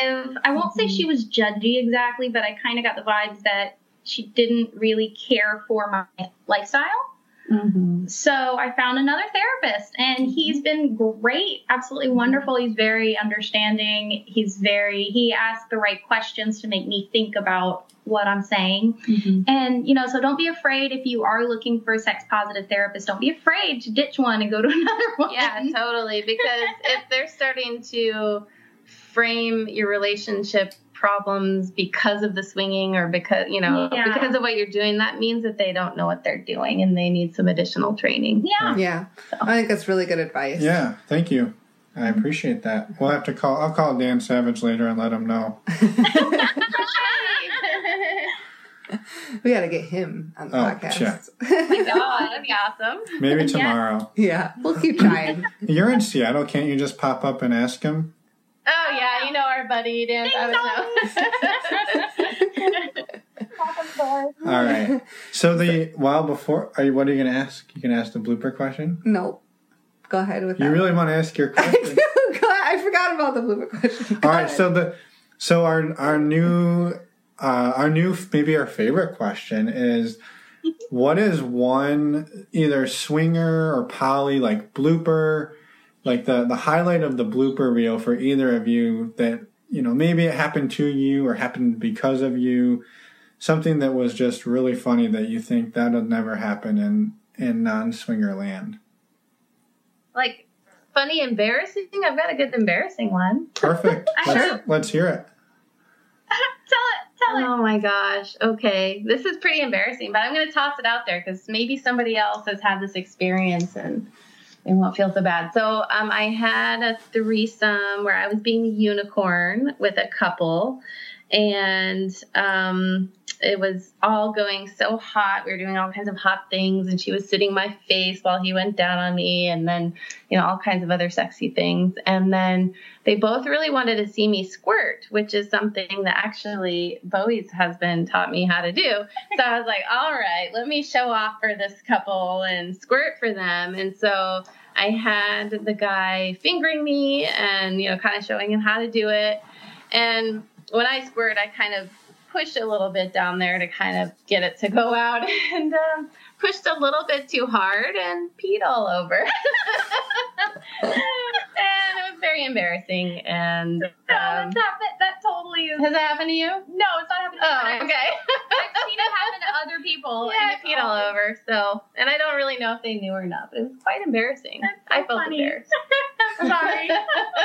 I won't say she mm-hmm. was judgy exactly, but I kind of got the vibes that she didn't really care for my lifestyle. Mm-hmm. So I found another therapist and mm-hmm. he's been great, absolutely mm-hmm. wonderful. He's very understanding. He's very, he asks the right questions to make me think about what I'm saying. And, you know, so don't be afraid if you are looking for a sex positive therapist, don't be afraid to ditch one and go to another one. Yeah, totally. Because if they're starting to frame your relationship problems because of the swinging or because, you know, Yeah. because of what you're doing, that means that they don't know what they're doing and they need some additional training. Yeah. yeah. I think that's really good advice. Yeah, thank you. I appreciate that. We'll have to call. I'll call Dan Savage later and let him know. We got to get him on the Oh, podcast. check. oh, that'd be awesome. Maybe tomorrow. Yeah, we'll keep trying. You're in Seattle. Can't you just pop up and ask him? Oh, yeah, you know our buddy, Dan. All right. So the while before, are you? What are you going to ask? You can ask the blooper question. no. Go ahead with that. You really want to ask your question? do. Go ahead. I forgot about the blooper question. Go All right. ahead. So the so our our new uh, our new maybe our favorite question is what is one either swinger or poly like blooper like the the highlight of the blooper reel for either of you that you know maybe it happened to you or happened because of you something that was just really funny that you think that'll never happen in in non swinger land like, funny, embarrassing? I've got a good embarrassing one. perfect Sure. let's, let's hear it Tell it. Tell it. Oh my gosh. Okay. This is pretty embarrassing, but I'm going to toss it out there because maybe somebody else has had this experience and they won't feel so bad. So, um, I had a threesome where I was being a unicorn with a couple, and um, it was all going so hot. We were doing all kinds of hot things, and she was sitting my face while he went down on me, and then, you know, all kinds of other sexy things. And then they both really wanted to see me squirt, which is something that actually Bowie's husband taught me how to do. So I was like, all right, let me show off for this couple and squirt for them. And so I had the guy fingering me and, you know, kind of showing him how to do it. And when I squirt, I kind of pushed a little bit down there to kind of get it to go out and um, pushed a little bit too hard and peed all over. and it was very embarrassing. And No, um, that's happened. That totally is. has it happened to you? No, it's not happened happening. Oh, okay. I've seen it happen to other people. yeah, and I peed all over. So, and I don't really know if they knew or not, but it was quite embarrassing. So I felt funny. embarrassed. Sorry.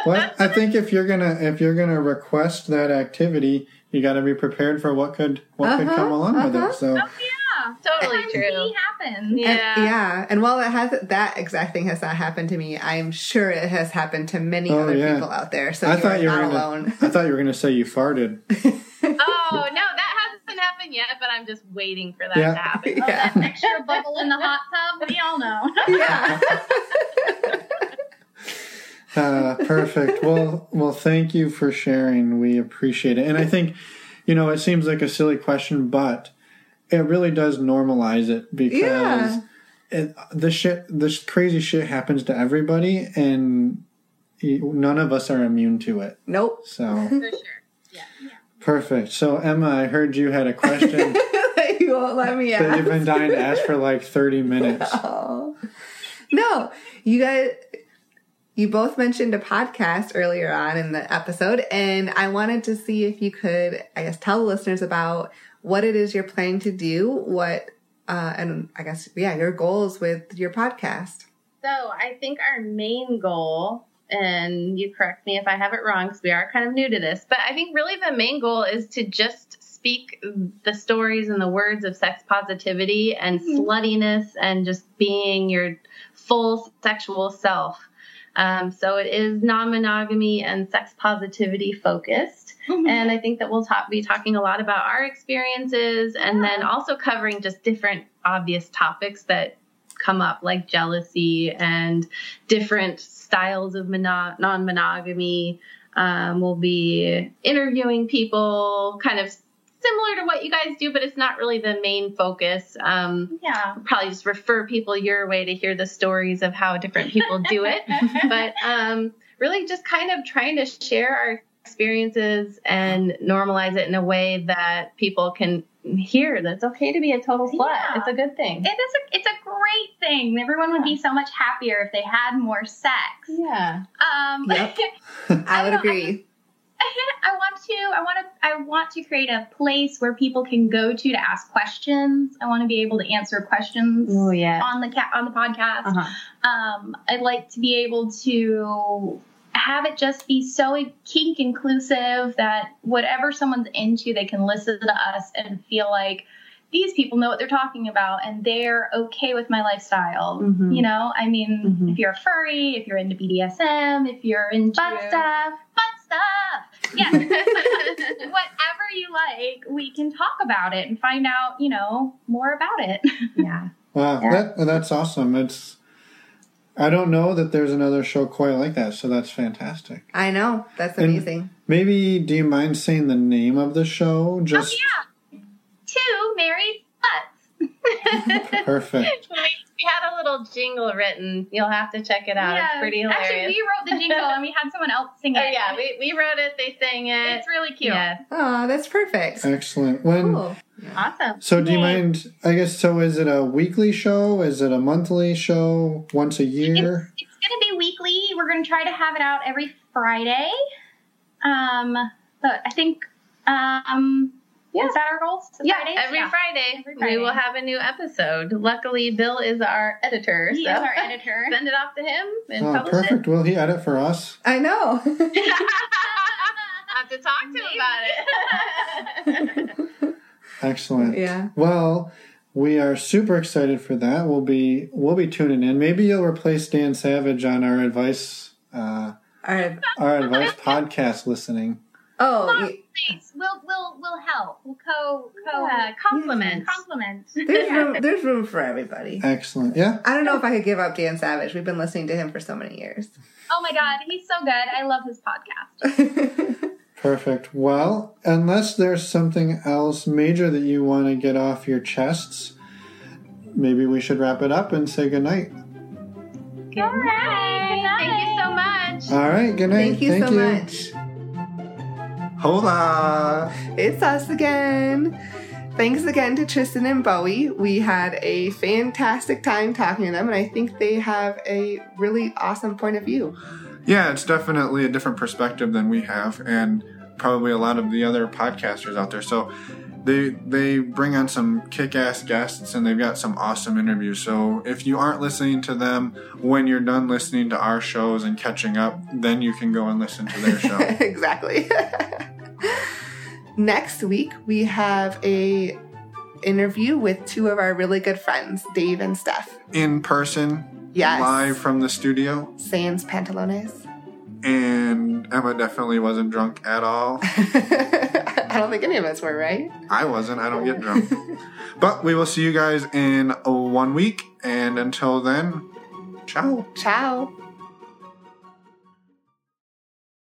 Well, I think if you're gonna if you're gonna request that activity, you got to be prepared for what could what could Uh-huh, come along with uh-huh. it. So Oh yeah. Totally Sometimes true. It happens. And- Yeah. yeah. And while it has that exact thing has not happened to me, I'm sure it has happened to many Oh, other yeah. people out there. So I you thought you were gonna alone. I thought you were gonna say you farted. Oh, no, that hasn't happened yet, but I'm just waiting for that Yeah. to happen. Oh, Yeah. that extra bubble in the hot tub. We all know. yeah. Uh, perfect. Well, well, thank you for sharing. We appreciate it. And I think, you know, it seems like a silly question, but it really does normalize it because Yeah. it, the shit, this crazy shit happens to everybody, and none of us are immune to it. Nope. So For sure. perfect. So Emma, I heard you had a question you won't let me that ask. you've been dying to ask for like thirty minutes. Oh. No, you guys, you both mentioned a podcast earlier on in the episode, and I wanted to see if you could, I guess, tell the listeners about what it is you're planning to do, what, uh, and I guess, yeah, your goals with your podcast. So I think our main goal, and you correct me if I have it wrong because we are kind of new to this, but I think really the main goal is to just speak the stories and the words of sex positivity and sluttiness and just being your full sexual self. Um, so it is non-monogamy and sex positivity focused. And I think that we'll talk, be talking a lot about our experiences and then also covering just different obvious topics that come up, like jealousy and different styles of mono- non monogamy. Um, we'll be interviewing people kind of similar to what you guys do, but it's not really the main focus. Um, Yeah. probably just refer people your way to hear the stories of how different people do it but um, really just kind of trying to share our experiences and normalize it in a way that people can hear that it's okay to be a total slut. Yeah. It's a good thing. It is a, it's a great thing. Everyone would be so much happier if they had more sex. yeah. Um, Yep. I would don't know, agree. I want to I want to I want to create a place where people can go to to ask questions. I want to be able to answer questions Oh yeah. on the ca- on the podcast. Uh-huh. Um, I'd like to be able to have it just be so kink inclusive that whatever someone's into, they can listen to us and feel like these people know what they're talking about and they're okay with my lifestyle. Mhm. You know, I mean, Mhm. if you're a furry, if you're into BDSM, if you're into Butt stuff. butt stuff, yeah, whatever you like, we can talk about it and find out, you know, more about it. yeah. Wow, Yeah. that that's awesome. It's I don't know that there's another show quite like that, so that's fantastic. I know. That's And- amazing. Maybe do you mind saying the name of the show? Just oh, yeah. Two married butts. perfect. We had a little jingle written. You'll have to check it out. It's pretty hilarious. Actually, we wrote the jingle and we had someone else sing it. oh yeah, we, we wrote it. They sang it. it's really cute. Yeah. Oh, that's perfect. Excellent. When Cool. Awesome. so do you mind I guess so is it a weekly show? Is it a monthly show? Once a year? It's gonna be weekly. We're gonna try to have it out every Friday. Um, but I think um, Yeah. is that our goal? Yeah, Fridays? every Yeah. Friday, Every we will have a new episode. Luckily, Bill is our editor, He so is our editor. send it off to him and Oh, publish perfect. Will he edit for us? I know. I have to talk to him about it. Excellent. yeah. Well, we are super excited for that. We'll be we'll be tuning in. Maybe you'll replace Dan Savage on our advice uh, All right. our advice podcast listening. Oh, y- Thanks. We'll we'll we'll help. We'll co co Yeah, compliment. compliment. there's room. There's room for everybody. Excellent. Yeah. I don't know if I could give up Dan Savage. We've been listening to him for so many years. Oh my god, he's so good. I love his podcast. Perfect. Well, unless there's something else major that you want to get off your chests, maybe we should wrap it up and say goodnight. Good night. Thank you so much. All right. Good night. Thank you so much. Hola. It's us again. Thanks again to Tristan and Bowie. We had a fantastic time talking to them, and I think they have a really awesome point of view. Yeah, it's definitely a different perspective than we have, and probably a lot of the other podcasters out there. So they they bring on some kick-ass guests, and they've got some awesome interviews. So if you aren't listening to them when you're done listening to our shows and catching up, then you can go and listen to their show. exactly. Next week we have a interview with two of our really good friends, Dave and Steph. In person, Yes. live from the studio, Sans Pantalones. and Emma definitely wasn't drunk at all. I don't think any of us were, right? I wasn't. I don't get drunk. But we will see you guys in one week, and until then, ciao. Ciao.